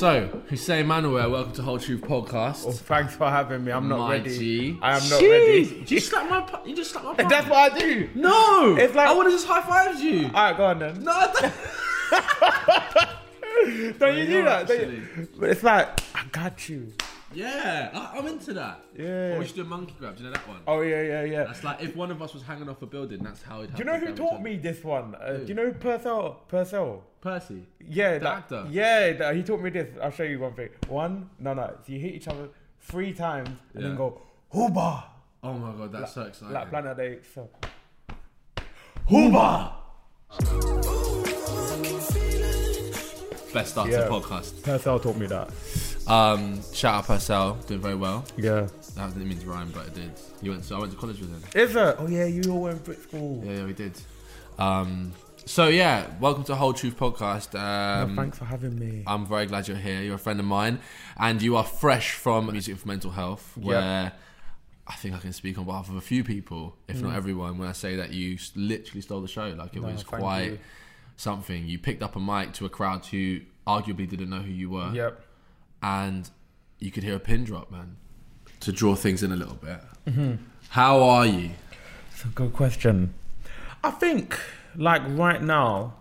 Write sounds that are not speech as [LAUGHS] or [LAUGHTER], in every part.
So, Hussain Manawer, welcome to Whole Truth Podcast. Oh, thanks for having me. I'm not My ready. G. I am not Jeez, ready. You just slapped my. pu- You just slap my. That's what I do. No, It's like- I would have just high fived you. All right, go on then. no, I don't. [LAUGHS] Don't you do that? Don't you? But it's like I got you. Yeah, I, I'm into that. Yeah. Or we should do a monkey grab. Do you know that one? Oh yeah, yeah, yeah. That's like if one of us was hanging off a building. That's how it. Do you know who taught me this one? Uh, do you know Percelle? Percelle. Percy. Yeah, The that- actor? Yeah, that- he taught me this. I'll show you one thing. One, no, no. So you hit each other three times and Yeah. then go hooba. Oh my god, that's so exciting. Like Planet Day. So. Hooba. Best start Yeah. to podcast. Percelle taught me that. Um, shout out Percelle, doing very well. Yeah. That didn't mean to rhyme, but it did. He went. So I went to college with him. Is it? Oh yeah, you all went Brit school. Yeah, yeah, we did. Um, so yeah, welcome to Whole Truth Podcast. Um, thanks for having me. I'm very glad you're here. You're a friend of mine, and you are fresh from Music for Mental Health, where I think I can speak on behalf of a few people, if not everyone, when I say that you literally stole the show. Like it Mm. No, was quite you. something. You picked up a mic to a crowd who arguably didn't know who you were, Yep. And you could hear a pin drop, man, to draw things in a little bit. Mm-hmm. How are you? It's a good question. I think, like right now,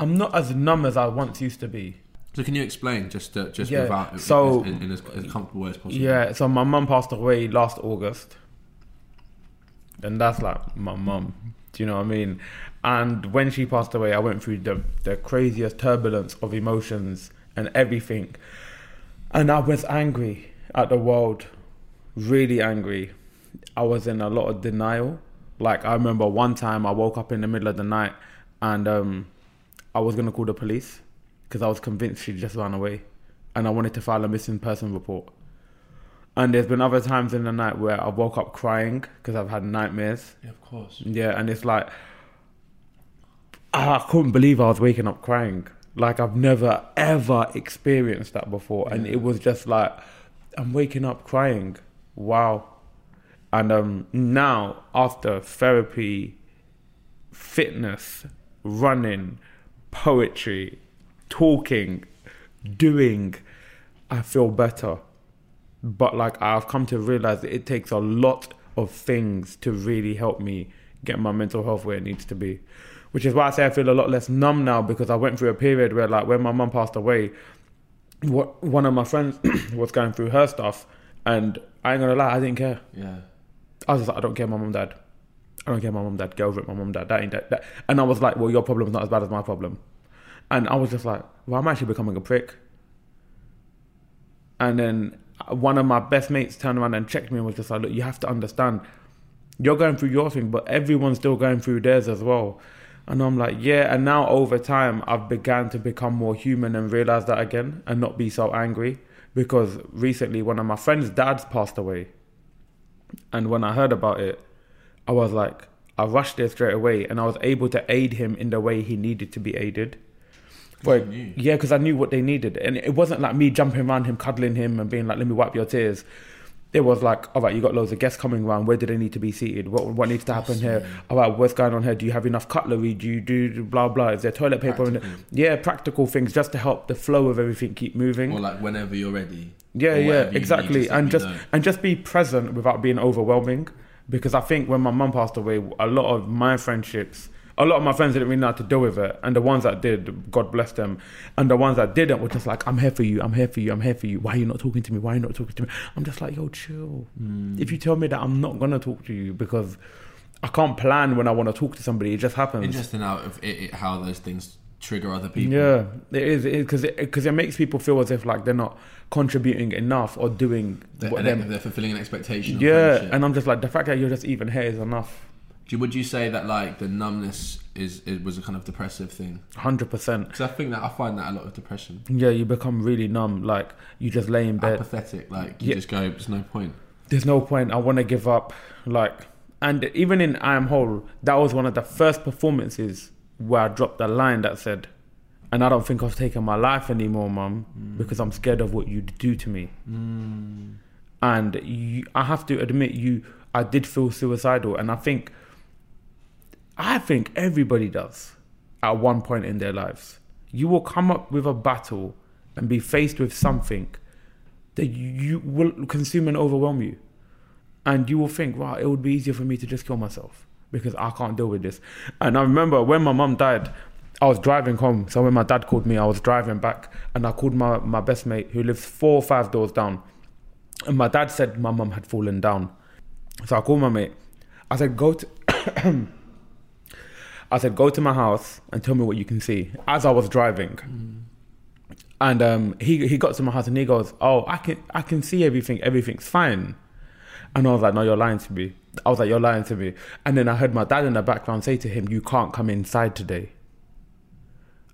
I'm not as numb as I once used to be. So can you explain just uh, just Yeah, without so- in, in as, as comfortable way as possible? Yeah, so my mum passed away last August. And that's like my mum. Do you know what I mean? And when she passed away, I went through the, the craziest turbulence of emotions and everything. And I was angry at the world, really angry. I was in a lot of denial. Like, I remember one time I woke up in the middle of the night and um, I was going to call the police because I was convinced she just ran away. And I wanted to file a missing person report. And there's been other times in the night where I woke up crying because I've had nightmares. yeah, of course. Yeah, and it's like I couldn't believe I was waking up crying. Like I've never ever experienced that before, and it was just like I'm waking up crying. Wow. And um, now after therapy, fitness, running, poetry, talking, doing, I feel better but like I've come to realize that it takes a lot of things to really help me get my mental health where it needs to be. Which is why I say I feel a lot less numb now because I went through a period where like when my mum passed away, what one of my friends [COUGHS] was going through her stuff and I ain't gonna lie, I didn't care. Yeah. I was just like, I don't care my mum dad. I don't care my mum dad, get over it, my mum dad, that ain't that, that and I was like, Well your problem's not as bad as my problem. And I was just like, Well I'm actually becoming a prick. And then one of my best mates turned around and checked me and was just like, look, you have to understand, you're going through your thing, but everyone's still going through theirs as well. And I'm like, yeah. And now over time, I've began to become more human and realize that again and not be so angry. Because recently, one of my friend's dads passed away. And when I heard about it, I was like, I rushed there straight away and I was able to aid him in the way he needed to be aided. Knew. yeah, because I knew what they needed, and it wasn't like me jumping around him, cuddling him, and being like, "Let me wipe your tears." It was like, "All right, you got loads of guests coming around. Where do they need to be seated? What what needs to happen here? All right, what's going on here? Do you have enough cutlery? Do you do blah blah? Is there toilet paper? it? Yeah, practical things just to help the flow of everything keep moving. Or like whenever you're ready. Yeah, yeah, you need, exactly, and just know. and just be present without being overwhelming. Because I think when my mum passed away, a lot of my friendships, a lot of my friends didn't really know how to deal with it, and the ones that did, God bless them, and the ones that didn't were just like, "I'm here for you, I'm here for you, I'm here for you. Why are you not talking to me? Why are you not talking to me?" I'm just like, "Yo, chill. Mm. If you tell me that I'm not gonna talk to you because I can't plan when I want to talk to somebody, it just happens." Interesting how it, it, how those things trigger other people. Yeah, it is. It is because it, it makes people feel as if like they're not contributing enough or doing They're, what they're, they're fulfilling an expectation. Yeah, and I'm just like the fact that you're just even here is enough. Do you, would you say that like the numbness is, it was a kind of depressive thing? Hundred percent. Because I think that I find that a lot of depression. Yeah, you become really numb. Like you just lay in bed. Apathetic. Like you Yeah. just go. There's no point. There's no point. I want to give up. Like, and even in I Am Whole, that was one of the first performances where I dropped a line that said, "And I don't think I've taken my life anymore, mum, mm. because I'm scared of what you'd do to me." Mm. And you, I have to admit, you, I did feel suicidal, and I think, I think everybody does at one point in their lives. You will come up with a battle and be faced with something that you will consume and overwhelm you. And you will think, wow, it would be easier for me to just kill myself because I can't deal with this. And I remember when my mum died, I was driving home. So when my dad called me, I was driving back and I called my, my best mate who lives four or five doors down. And my dad said my mum had fallen down. So I called my mate. I said, go to. [COUGHS] I said, go to my house and tell me what you can see as I was driving. And um, he he got to my house and he goes, "Oh, I can I can see everything. Everything's fine." And I was like, "No, you're lying to me." I was like, "You're lying to me." And then I heard my dad in the background say to him, "You can't come inside today."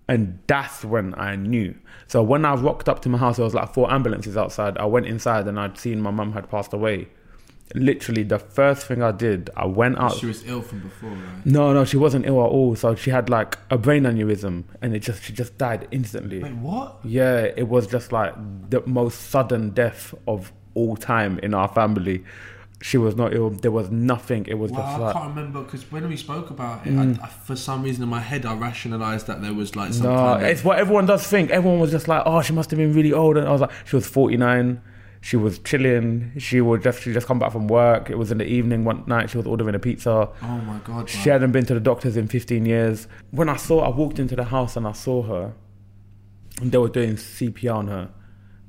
And that's when I knew. So when I rocked up to my house, there was like four ambulances outside. I went inside and I'd seen my mum had passed away. Literally, the first thing I did, I went out. She was ill from before, right? no, no, she wasn't ill at all. So she had like a brain aneurysm, and it just she just died instantly. Wait, what? Yeah, it was just like the most sudden death of all time in our family. She was not ill. There was nothing. It was Wow, just I like Mm. can't remember because when we spoke about it, I, I, for some reason in my head I rationalised that there was like some no. kind of It's what everyone does think. Everyone was just like, oh, she must have been really old. And I was like, she was forty nine. She was chilling. She would just she just come back from work. It was in the evening one night. She was ordering a pizza. Oh my god! She hadn't been to the doctors in 15 years. When I saw, I walked into the house and I saw her, and they were doing CPR on her.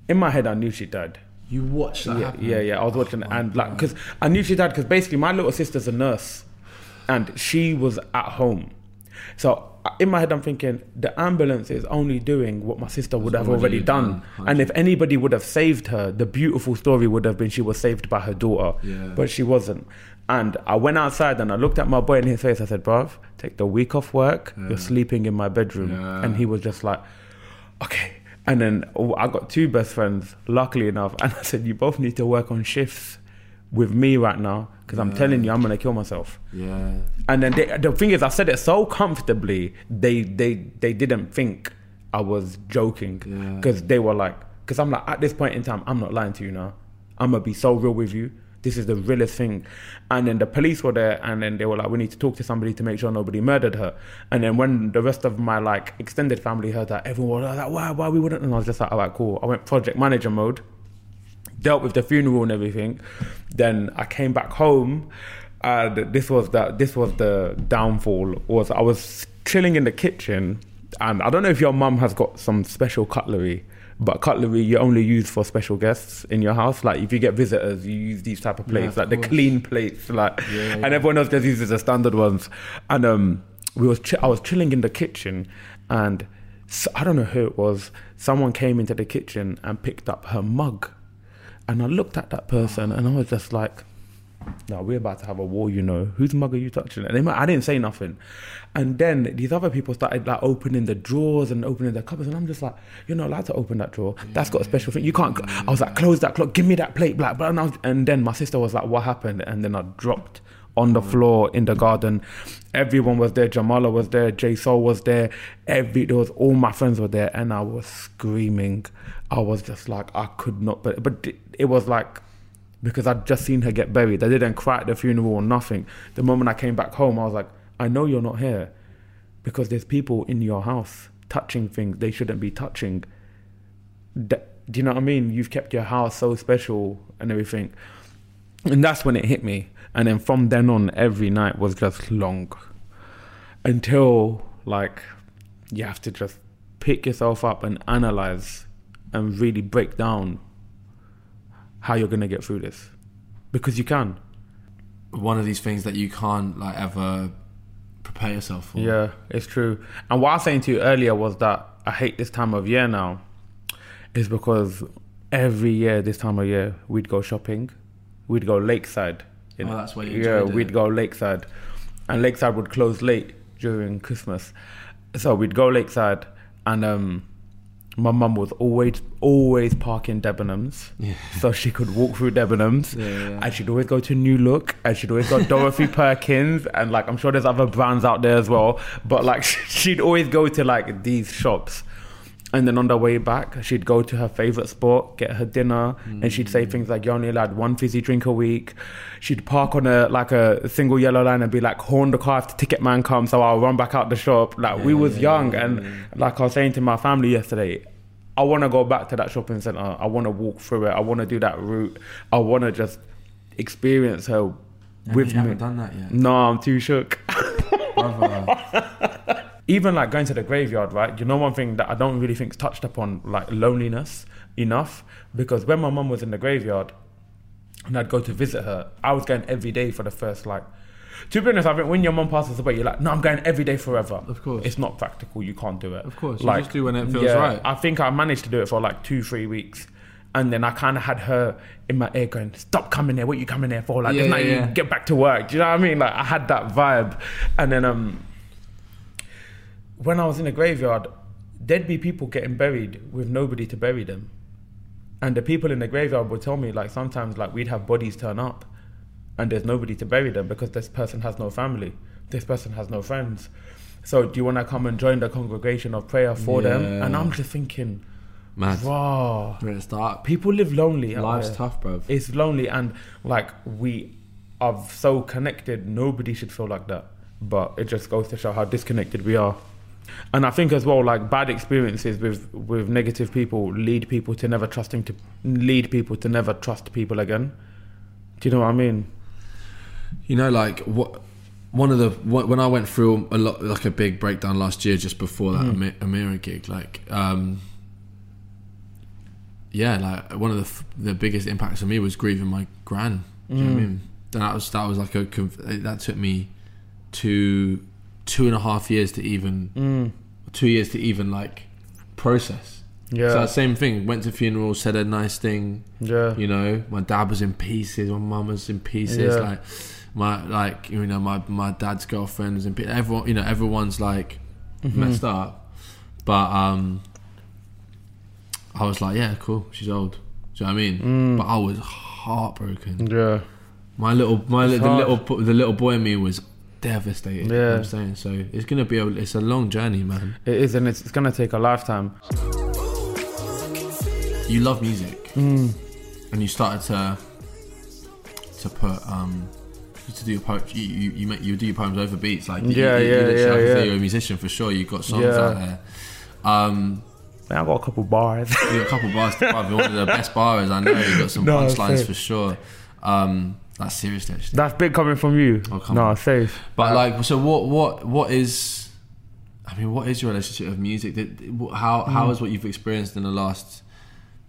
In my head, I knew she died. you watched that Yeah, happen? yeah, yeah. I was watching oh my and like, because I knew she died. Because basically, my little sister's a nurse, and she was at home. So in my head, I'm thinking the ambulance is only doing what my sister would have already done. done, And if anybody would have saved her, the beautiful story would have been she was saved by her daughter. Yeah. But she wasn't. And I went outside and I looked at my boy in his face. I said, "Bruv, take the week off work. You're sleeping in my bedroom." Yeah. And he was just like, "Okay." And then oh, I got two best friends, luckily enough, [LAUGHS] and I said, "You both need to work on shifts with me right now because I'm telling you, I'm gonna kill myself." Yeah. And then they, the thing is, I said it so comfortably, they they they didn't think I was joking Yeah. because they were like, because I'm like, at this point in time, I'm not lying to you now. I'm gonna be so real with you. This is the realest thing. And then the police were there, and then they were like, we need to talk to somebody to make sure nobody murdered her. And then when the rest of my like extended family heard that, everyone was like, why, why we wouldn't? And I was just like, all right, cool. I went project manager mode dealt with the funeral and everything. Then I came back home, and this was the this was the downfall. Was I was chilling in the kitchen, and I don't know if your mum has got some special cutlery. But cutlery you only use for special guests in your house. Like if you get visitors, you use these type of plates, of like the clean plates, like, Yeah, and everyone else just uses the standard ones. And um, we was chi- I was chilling in the kitchen, and I don't know who it was. Someone came into the kitchen and picked up her mug, and I looked at that person, and I was just like, "No, we're about to have a war, you know. Whose mug are you touching?" And they, I didn't say nothing. And then these other people started like opening the drawers and opening the cupboards, and I'm just like, "You're not allowed to open that drawer. That's got a special thing. You can't." I was like, "Close that clock. Give me that plate, black." But and, and then my sister was like, "What happened?" And then I dropped on the floor in the garden. Everyone was there. Jamala was there. Jay Soul was there. Every there was all my friends were there, and I was screaming. I was just like I could not, but but it was like because I'd just seen her get buried. I didn't cry at the funeral or nothing. The moment I came back home, I was like, I know you're not here because there's people in your house touching things they shouldn't be touching. Do you know what I mean? You've kept your house so special and everything. And that's when it hit me. And then from then on, every night was just long until like you have to just pick yourself up and analyze and really break down how you're going to get through this because you can. One of these things that you can't like ever prepare yourself for. Yeah, it's true. And what I was saying to you earlier was that I hate this time of year now, is because every year this time of year we'd go shopping, we'd go lakeside. Oh, that's where you Yeah, we'd it. go lakeside, and lakeside would close late during Christmas, so we'd go lakeside and um my mum was always always parking Debenhams, yeah. [LAUGHS] so she could walk through Debenhams, yeah, yeah. and she'd always go to New Look, and she'd always go to Dorothy [LAUGHS] Perkins, and like I'm sure there's other brands out there as well, but like [LAUGHS] she'd always go to like these shops, and then on the way back, she'd go to her favorite spot, get her dinner, mm. and she'd say things like, "You're only allowed one fizzy drink a week." She'd park on a like a single yellow line and be like, "Horn the car if the ticket man comes, so I'll run back out the shop." Like yeah, we was yeah, young, yeah, and like I was saying to my family yesterday, I want to go back to that shopping center. I want to walk through it. I want to do that route. I want to just experience her with you me. Haven't done that yet. No, I'm too shook. [LAUGHS] even like going to the graveyard, right? You know, one thing that I don't really think's touched upon, like loneliness enough, because when my mum was in the graveyard and I'd go to visit her, I was going every day for the first like. To be honest, I think when your mum passes away, you're like, no, I'm going every day forever. Of course, it's not practical. You can't do it. Of course, like, you just do when it feels yeah, right. I think I managed to do it for like two, three weeks and then I kind of had her in my ear going, "Stop coming here! What you coming here for? Like, yeah, yeah, yeah. get back to work." Do you know what I mean? Like, I had that vibe, and then um, when I was in the graveyard, there'd be people getting buried with nobody to bury them. And the people in the graveyard would tell me, like, sometimes, like, we'd have bodies turn up and there's nobody to bury them because this person has no family, this person has no friends. So, do you want to come and join the congregation of prayer for yeah. them? And I'm just thinking, Mad. Wow. It's dark. People live lonely. Life's tough, bro. It's lonely, and like we are so connected. Nobody should feel like that. But it just goes to show how disconnected we are. And I think as well, like bad experiences with with negative people lead people to never trusting to lead people to never trust people again. Do you know what I mean? You know, like what one of the when I went through a lot like a big breakdown last year just before that mm. Amira gig, like um, yeah, like one of the the biggest impacts on me was grieving my gran. Do you know what I mm. mean? And that was that was like a that took me to two and a half years to even mm. two years to even like process. Yeah. So same thing. Went to funeral, said a nice thing. Yeah. You know, my dad was in pieces. My mum was in pieces. Yeah. Like my like you know my my dad's girlfriend was in pieces. Everyone you know everyone's like mm-hmm. messed up. But um, I was like, yeah, cool. She's old. Do you know what I mean? Mm. But I was heartbroken. Yeah. My little my the little the little boy in me was devastated. Yeah, you know I'm saying so. It's gonna be a it's a long journey, man. It is, and it's, it's gonna take a lifetime. You love music, mm. and you started to to put um to do your poetry. You you you, make, you do your poems over beats, like yeah, you, you, yeah, you yeah, yeah. You're a musician for sure. You've got songs yeah. out there. Um, Man, I got a couple bars. you got a couple bars. [LAUGHS] To One of the best bars I know. You got some no, punchlines for sure. Um, that's serious. Actually. That's big coming from you. Oh, no, on. safe. But uh, like, so what? What? What is? I mean, what is your relationship with music? How how has what you've experienced in the last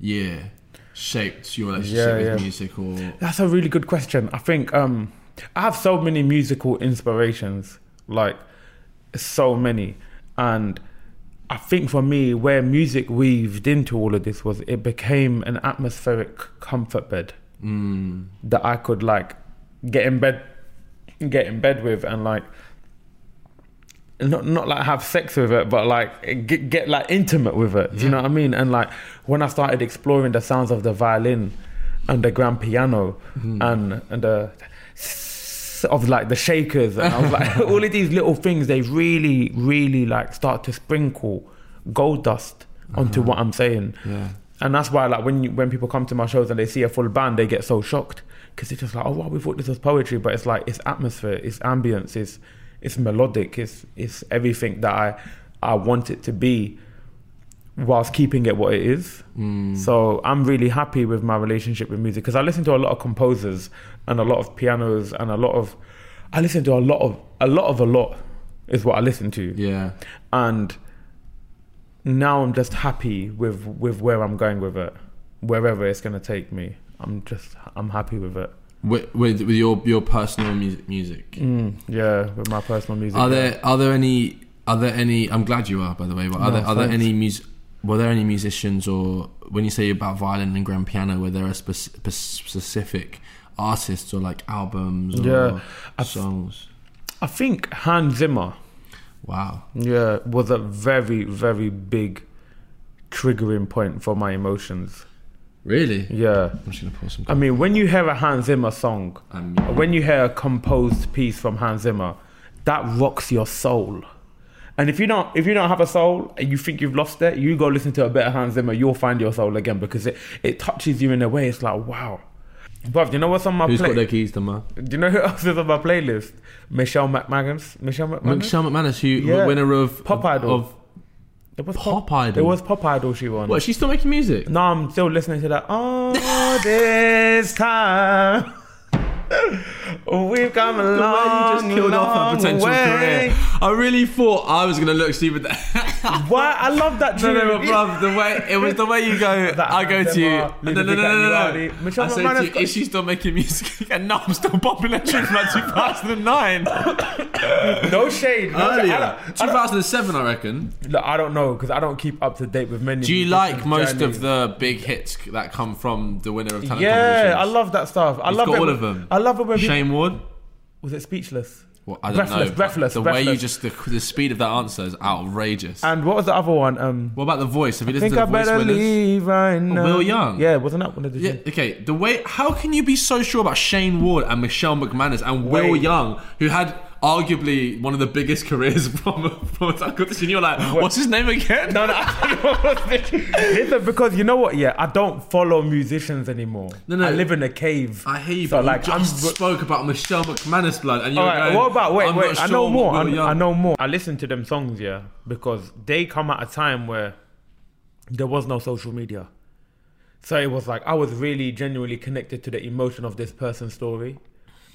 year shaped your relationship yeah, with yeah. music? Or that's a really good question. I think um, I have so many musical inspirations, like so many, and I think for me, where music weaved into all of this was it became an atmospheric comfort bed mm. that I could like get in bed, get in bed with, and like not not like have sex with it, but like get, get like intimate with it. Do you know what I mean? And like when I started exploring the sounds of the violin and the grand piano mm. and and the of like the shakers, and I was like, [LAUGHS] all of these little things, they really, really like start to sprinkle gold dust onto what I'm saying. Yeah. And that's why, like, when you, when people come to my shows and they see a full band, they get so shocked because they're just like, "Oh, wow, we thought this was poetry," but it's like it's atmosphere, it's ambience, it's it's melodic, it's it's everything that I I want it to be, whilst keeping it what it is. Hmm. So I'm really happy with my relationship with music because I listen to a lot of composers and a lot of pianos and a lot of I listen to a lot of a lot of a lot is what I listen to Yeah. and now I'm just happy with with where I'm going with it, wherever it's gonna take me. I'm just I'm happy with it. With, with with your your personal music music. Mm, yeah, with my personal music. Are yeah. there are there any are there any? I'm glad you are by the way. But are No, there are there any mus? Were there any musicians or when you say about violin and grand piano, were there a spe- specific artists or like albums or Yeah, I- songs? I think Hans Zimmer, Wow. yeah, was a very very big triggering point for my emotions. Really? Yeah, I'm just gonna pour some. I mean when you hear a Hans Zimmer song, Um, when you hear a composed piece from Hans Zimmer, that rocks your soul. And if you don't, if you don't have a soul and you think you've lost it, you go listen to a better Hans Zimmer. You'll find your soul again because it, it touches you in a way. It's like wow, bruv. Do you know what's on my playlist? Who's got their keys to my? Do you know who else is on my playlist? Michelle McManus. Michelle McManus. Michelle McManus, who Yeah. winner of Pop Idol. Of, it was Pop Idol? It was Pop Idol. She won. what? Is she still making music? No, I'm still listening to that. Oh, All [LAUGHS] this time. [LAUGHS] We've come a long, The way you just killed off her potential way. career. I really thought I was gonna look stupid. [LAUGHS] [LAUGHS] Why? I love that No, tune. no, but bruv, the way it was the way you go. [LAUGHS] I go to you. No, no, no, no, no, no. I say to you, got- is she still making music? [LAUGHS] And no, I'm still popping that tune from like 2009. No shade. No Earlier, don't, I don't, 2007, I reckon. look, I don't know because I don't keep up to date with many. Do you like most journeys. of the big hits that come from the winner of talent Yeah, I love that stuff. I He's love got it all of them. I love it when people, Shayne Ward. was it speechless. Well, I don't Breathless, know. breathless, The way you just the, the speed of that answer is outrageous. And what was the other one? Um, what about the voice? Have you I listened think to the I voice better winners? leave right now. Will Young? Yeah, wasn't that one of the? Yeah, okay. The way how can you be so sure about Shayne Ward and Michelle McManus and Will Young, who had arguably one of the biggest [LAUGHS] careers from from a time competition? You're like, what's his name again? No, no. Listen, because you know what? Yeah, I don't follow musicians anymore. No, no. I live in a cave. I hear you, So, but like, just spoke about Michelle McManus blood, and you're right, going, what about wait, I'm wait? I sure know more. I, I know more. I listen to them songs, yeah, because they come at a time where there was no social media, so it was like I was really genuinely connected to the emotion of this person's story,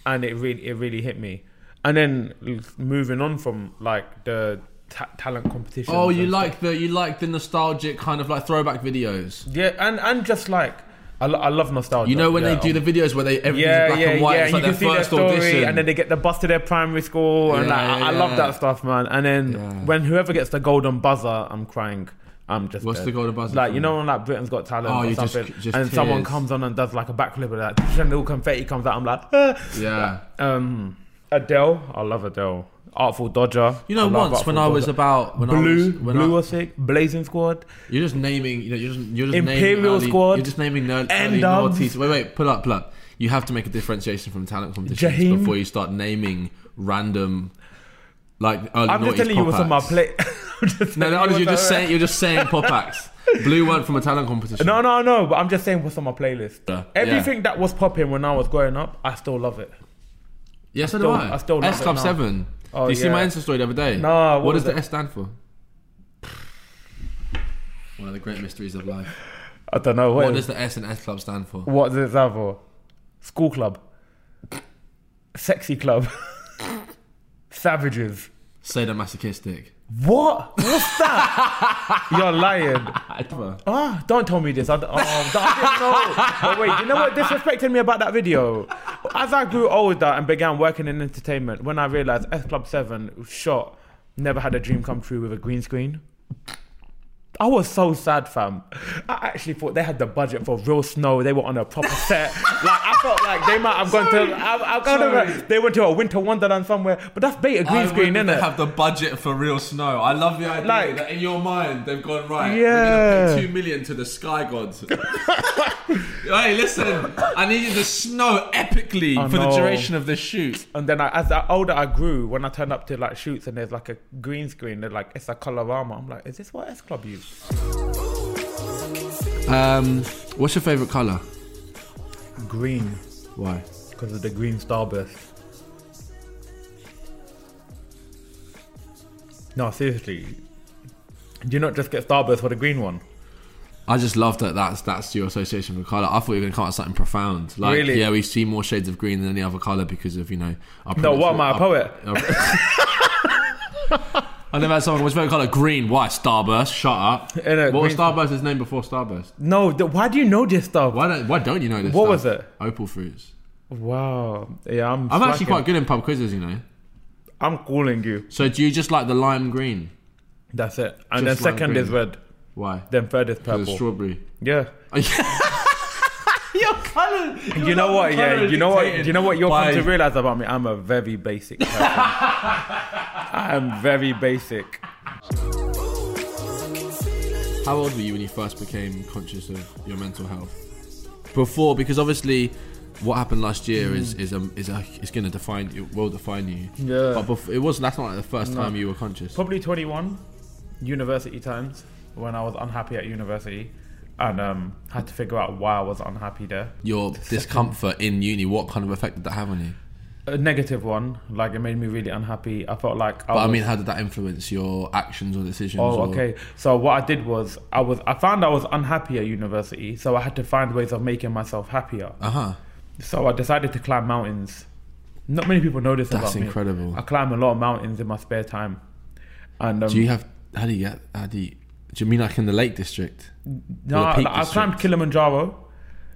and it really, it really hit me. And then moving on from like the ta- talent competition. Oh, you like the you like the nostalgic kind of like throwback videos. Yeah, and and just like I, lo- I love nostalgia. You know when yeah, they do um, the videos where they everything's yeah, black yeah, and white. yeah. It's like you their can see their story, audition. and then they get the bus to their primary school, and like, I, I love that stuff, man. And then when whoever gets the golden buzzer, I'm crying. I'm just What's dead. the golden buzzer Like you know, when like Britain's Got Talent Oh, or you just- just and someone comes on and does like a backflip of that, [LAUGHS] and all confetti comes out. I'm like, ah. [LAUGHS] yeah. um, Adele. I love Adele. Artful Dodger. You know, I once when I was about when I Blue, was when Blue I, was sick. Blazing Squad. You're just naming, you know, you're just you're just Imperial naming early, Squad, You're just naming early, early noughties. Wait, wait, pull up, pull up. You have to make a differentiation from talent competitions Jaheim. before you start naming random, like early I'm just telling you what's on my plate. [LAUGHS] No, no, you you're just saying you're just saying pop acts. Blue went from a talent competition. No, no, no. But I'm just saying what's on my playlist. Yeah. Everything that was popping when I was growing up, I still love it. Yes, so still- do I. I still S Club now. Seven. Oh, Did you see my. Insta story the other day? No, What, what does the it? S stand for? One of the great mysteries of life. I don't know. What What, does the S and S Club stand for? what does it stand for? School club. Sexy club. [LAUGHS] Savages. Sadomasochistic. What? What's that? [LAUGHS] You're lying. Ah, don't tell me this. I, oh, I didn't know. But wait, you know what disrespected me about that video? As I grew older and began working in entertainment, when I realized S Club 7 shot never had a dream come true with a green screen. I was so sad, fam. I actually thought they had the budget for real snow. They were on a proper [LAUGHS] set. like I felt like they might have gone to. I, I can't remember. They went to a winter wonderland somewhere, but that's beta green I screen, isn't they it? have the budget for real snow. I love the idea Like- that in your mind they've gone right. Yeah. Two million to the sky gods. [LAUGHS] [LAUGHS] Hey, listen, I needed the snow epically I for the know. duration of the shoot. And then I, as the older I grew, when I turned up to like shoots and there's like a green screen, they're like it's a colorama. I'm like, is this what S Club use? Um, what's your favorite color? Green, Why? because of the green starburst. No, seriously. Do you not just get starburst for the green one? I just love that. That's that's your association with color. I thought you were going to come out with something profound. Like, Really? yeah, we see more shades of green than any other color because of you know. Our No, what am I, a our- poet? [LAUGHS] I never had someone. What's your favorite color? Green. Why? Starburst. Shut up. What was Starburst's name before Starburst? No, th- why do you know this stuff? Why don't Why don't you know this? What stuff? was it? Opal fruits. Wow. Yeah, I'm. I'm actually quite good in pub quizzes, you know. I'm calling you. So do you just like the lime green? That's it. And Just then second green. is red. Why? Then third is it's purple. strawberry. Yeah. [LAUGHS] Your color. You know what? Yeah. You know what? You know what? You'll come to realize about me. I'm a very basic person. [LAUGHS] I am very basic. How old were you when you first became conscious of your mental health? Before, because obviously, what happened last year is is um is a, is going to define it will define you. Yeah. But before, it was that's not like the first No. time you were conscious. Probably 21, university times when I was unhappy at university, and um, had to figure out why I was unhappy there. Your discomfort in uni, what kind of effect did that have on you? A negative one, like it made me really unhappy. I felt like. I But I mean, how did that influence your actions or decisions? Oh, or- okay. So what I did was I was I found I was unhappy at university, so I had to find ways of making myself happier. Uh huh. So I decided to climb mountains. Not many people know this That's about me. That's incredible. I climb a lot of mountains in my spare time. And um, Do you have? How do you get? How do you? Do you mean like in the Lake District? no, I, I climbed Kilimanjaro.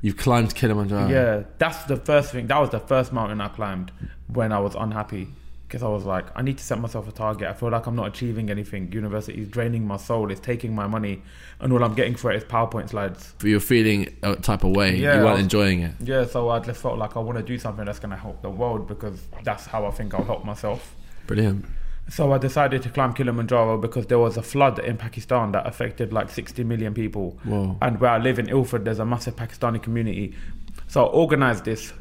You've climbed Kilimanjaro. Yeah, that's the first thing. That was the first mountain I climbed when I was unhappy. Because I was like, I need to set myself a target. I feel like I'm not achieving anything. University is draining my soul. It's taking my money, and all I'm getting for it is PowerPoint slides. But you're feeling a type of way. Yeah, you weren't enjoying it. Yeah, so I just felt like I want to do something that's going to help the world because that's how I think I'll help myself. Brilliant. So I decided to climb Kilimanjaro because there was a flood in Pakistan that affected like 60 million people. Whoa. And where I live in Ilford, there's a massive Pakistani community. So I organized this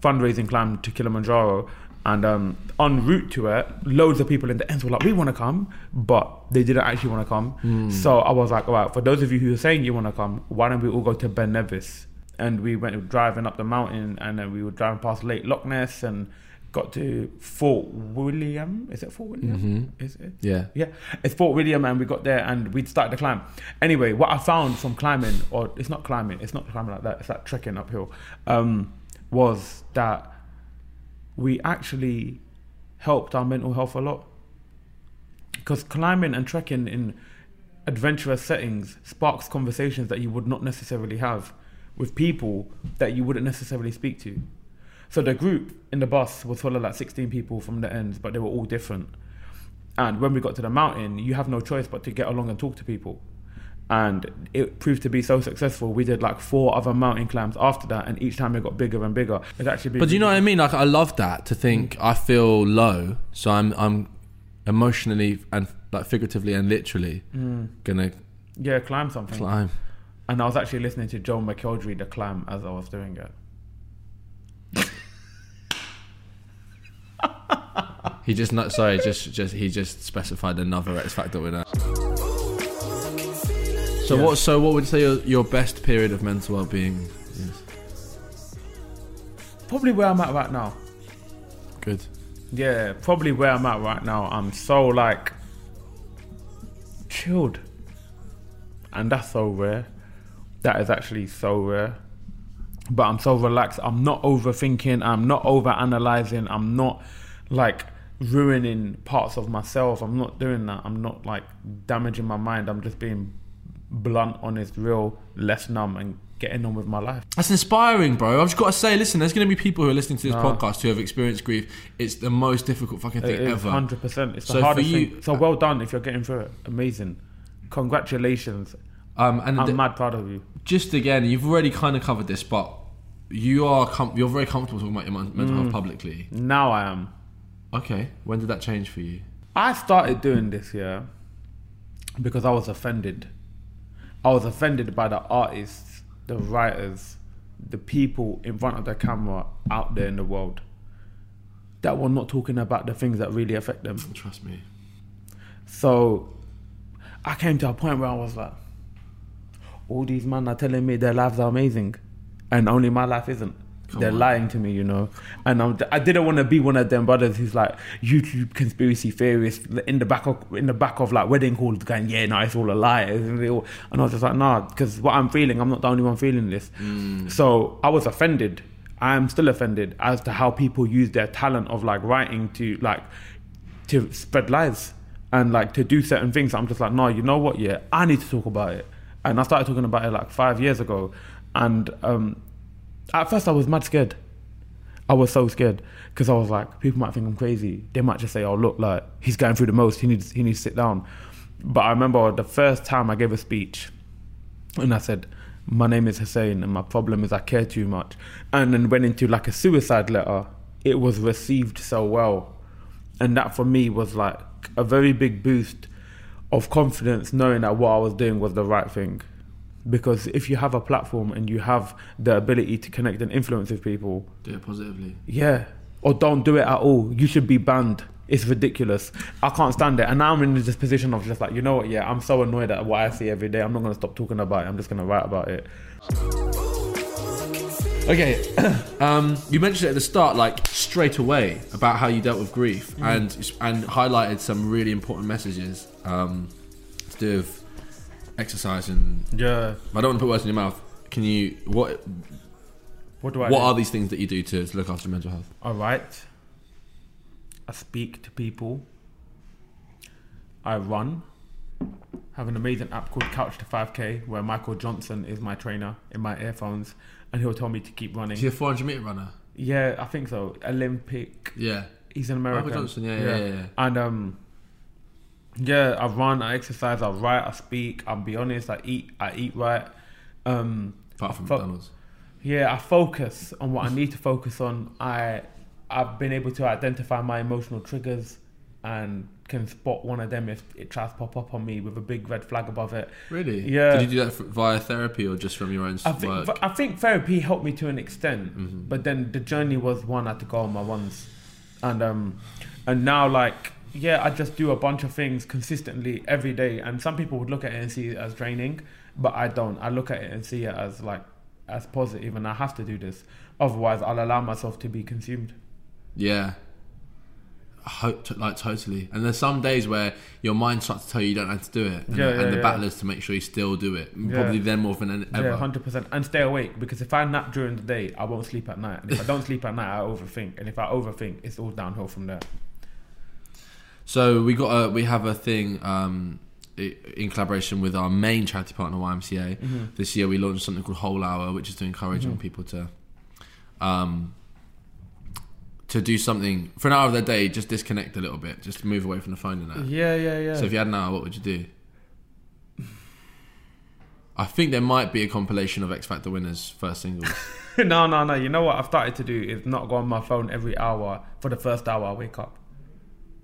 fundraising climb to Kilimanjaro. And um, en route to it, loads of people in the ends were like, we want to come, but they didn't actually want to come. So I was like, all right, for those of you who are saying you want to come, why don't we all go to Ben Nevis? And we went driving up the mountain and then we were driving past Lake Loch Ness and got to Fort William. Is it Fort William? Is it? Yeah. Yeah, it's Fort William, and we got there and we'd started the climb. Anyway, what I found from climbing, or it's not climbing, it's not climbing like that, it's like trekking uphill, um, was that we actually helped our mental health a lot. Because climbing and trekking in adventurous settings sparks conversations that you would not necessarily have with people that you wouldn't necessarily speak to. So the group in the bus was full of like 16 people from the ends, but they were all different. And when we got to the mountain, you have no choice but to get along and talk to people. And it proved to be so successful. We did like four other mountain climbs after that, and each time it got bigger and bigger. It's actually been But do you know what I mean? Like I love that to think mm. I feel low, so I'm I'm emotionally and like figuratively and literally mm. gonna yeah, climb something. climb. And I was actually listening to Joe McElderry, the climb, as I was doing it. He just not sorry, just just he just specified another X factor that. So what? So what would you say your, your best period of mental well being is? Probably where I'm at right now. Good. Yeah, probably where I'm at right now. I'm so like chilled. And that's so rare. That is actually so rare. But I'm so relaxed. I'm not overthinking. I'm not over analyzing. I'm not like ruining parts of myself. I'm not doing that. I'm not like damaging my mind. I'm just being blunt, honest, real, less numb, and getting on with my life. That's inspiring, bro. I've just got to say, listen, there's going to be people who are listening to this podcast who have experienced grief. It's the most difficult fucking thing It ever. hundred percent. It's the So hardest you- thing. So well done if you're getting through it. Amazing. Congratulations. Um, and I'm the- mad proud of you. Just again, you've already kind of covered this, but you are com- you're very comfortable talking about your mental Mm. health publicly. Now I am. Okay, when did that change for you? I started doing this yeah because I was offended. I was offended by the artists, the writers, the people in front of the camera out there in the world that were not talking about the things that really affect them. Trust me. So I came to a point where I was like, all these men are telling me their lives are amazing, and only my life isn't. They're on. lying to me, you know. And I'm, I didn't want to be one of them brothers who's like YouTube conspiracy theorists in the back of in the back of like wedding halls going, yeah, no, it's all a lie. And they all- and I was just like, nah, because what I'm feeling, I'm not the only one feeling this. Mm. So I was offended. I'm still offended as to how people use their talent of like writing to like to spread lies and like to do certain things. I'm just like, no, you know what? Yeah, I need to talk about it. And I started talking about it like five years ago. And um, at first, I was mad scared. I was so scared because I was like, people might think I'm crazy. They might just say, "Oh, look, like he's going through the most. He needs he needs to sit down." But I remember the first time I gave a speech, and I said, "My name is Hussain, and my problem is I care too much." And then went into like a suicide letter. It was received so well, and that for me was like a very big boost of confidence, knowing that what I was doing was the right thing. Because if you have a platform and you have the ability to connect and influence with people, Do it positively. yeah. Or don't do it at all. You should be banned. It's ridiculous. I can't stand it. And now I'm in this position of just like, you know what, yeah, I'm so annoyed at what I see every day. I'm not going to stop talking about it. I'm just going to write about it. Okay, [COUGHS] um, you mentioned it at the start, like straight away, about how you dealt with grief, and and highlighted some really important messages um, to do with exercise. And Yeah. I don't want to put words in your mouth. Can you what What do I what do? are these things that you do to, to look after mental health? All right. I speak to people. I run. Have an amazing app called Couch to 5K where Michael Johnson is my trainer in my earphones and he'll tell me to keep running. Is he a 400 meter runner? Yeah, I think so. Olympic. Yeah. He's an American. Michael Johnson, yeah, yeah, yeah, yeah. And um, yeah, I run, I exercise, I write, I speak. I'll be honest, I eat, I eat right. Um, Apart from Fo- McDonald's. yeah, I focus on what I need to focus on. I I've been able to identify my emotional triggers and can spot one of them if it tries to pop up on me with a big red flag above it. Really? Yeah. Did you do that via therapy or just from your own I work? think I think therapy helped me to an extent, but then the journey was one I had to go on my ones, and um, and now like yeah, I just do a bunch of things consistently every day, and some people would look at it and see it as draining, but I don't. I look at it and see it as like as positive, and I have to do this. Otherwise, I'll allow myself to be consumed. Yeah. I hope to, like totally. And there's some days where your mind starts to tell you you don't have to do it, and, Yeah, and the yeah. battle is to make sure you still do it. Yeah. Probably then more than ever. Yeah, hundred percent, and stay awake because if I nap during the day, I won't sleep at night. And if I don't [LAUGHS] sleep at night, I overthink, and if I overthink, it's all downhill from there. So we got a, we have a thing um, in collaboration with our main charity partner YMCA. Mm-hmm. This year we launched something called Whole Hour, which is to encourage young people to um, to do something for an hour of their day, just disconnect a little bit, just move away from the phone and that. Yeah, yeah, yeah. So if you had an hour, what would you do? I think there might be a compilation of X Factor winners' first singles. [LAUGHS] no, no, no. You know what I've started to do is not go on my phone every hour for the first hour I wake up.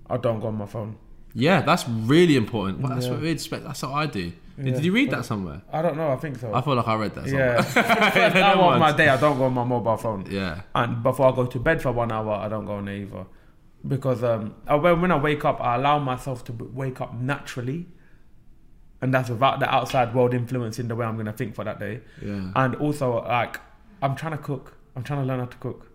I don't go on my phone. yeah, that's really important. Well, that's Yeah. what we expect. That's what I do. Did- Yeah. Did you read that somewhere? I don't know. I think so. I feel like I read that somewhere. yeah. First hour of my day, I don't go on my mobile phone. Yeah. And before I go to bed for one hour, I don't go on there either. Because um, I, when when I wake up, I allow myself to b- wake up naturally. And that's without the outside world influencing the way I'm going to think for that day. Yeah. And also, like, I'm trying to cook. I'm trying to learn how to cook.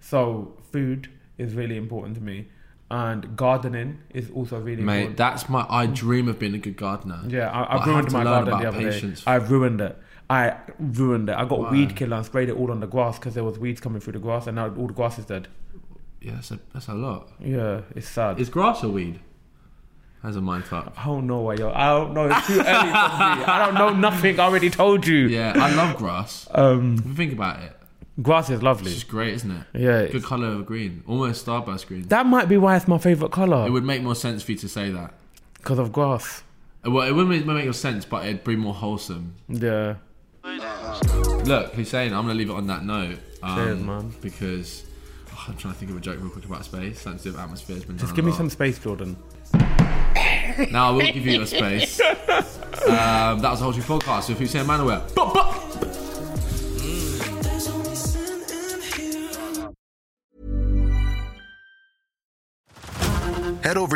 So, food is really important to me. And gardening is also really Mate, important. that's my. I dream of being a good gardener. Yeah, I, I I ruined to my garden the other patience. day. I ruined it. I ruined it. I got Why? weed killer and sprayed it all on the grass because there was weeds coming through the grass, and now all the grass is dead. Yeah, that's a, that's a lot. Yeah, it's sad. Is grass or weed? That's a mind fuck. I don't know why yo. I don't know. It's too early for me. I don't know nothing. I already told you. Yeah, I love grass. Um, think about it, grass is lovely. it's just great, isn't it? Yeah, Good colour of green, almost starburst green. that might be why it's my favorite color It would make more sense for you to say that. because of grass. Uh, Well, it wouldn't make- more sense, but it'd be more wholesome. Yeah. Look, Hussain, I'm gonna leave it on that note. Um, Cheers, man. Because oh, I'm trying to think of a joke real quick about space. Something to do with atmosphere's been Just give me lot. some space, Jordan. Now I will give you your space. [LAUGHS] um, that was the whole podcast with Hussain Manawer.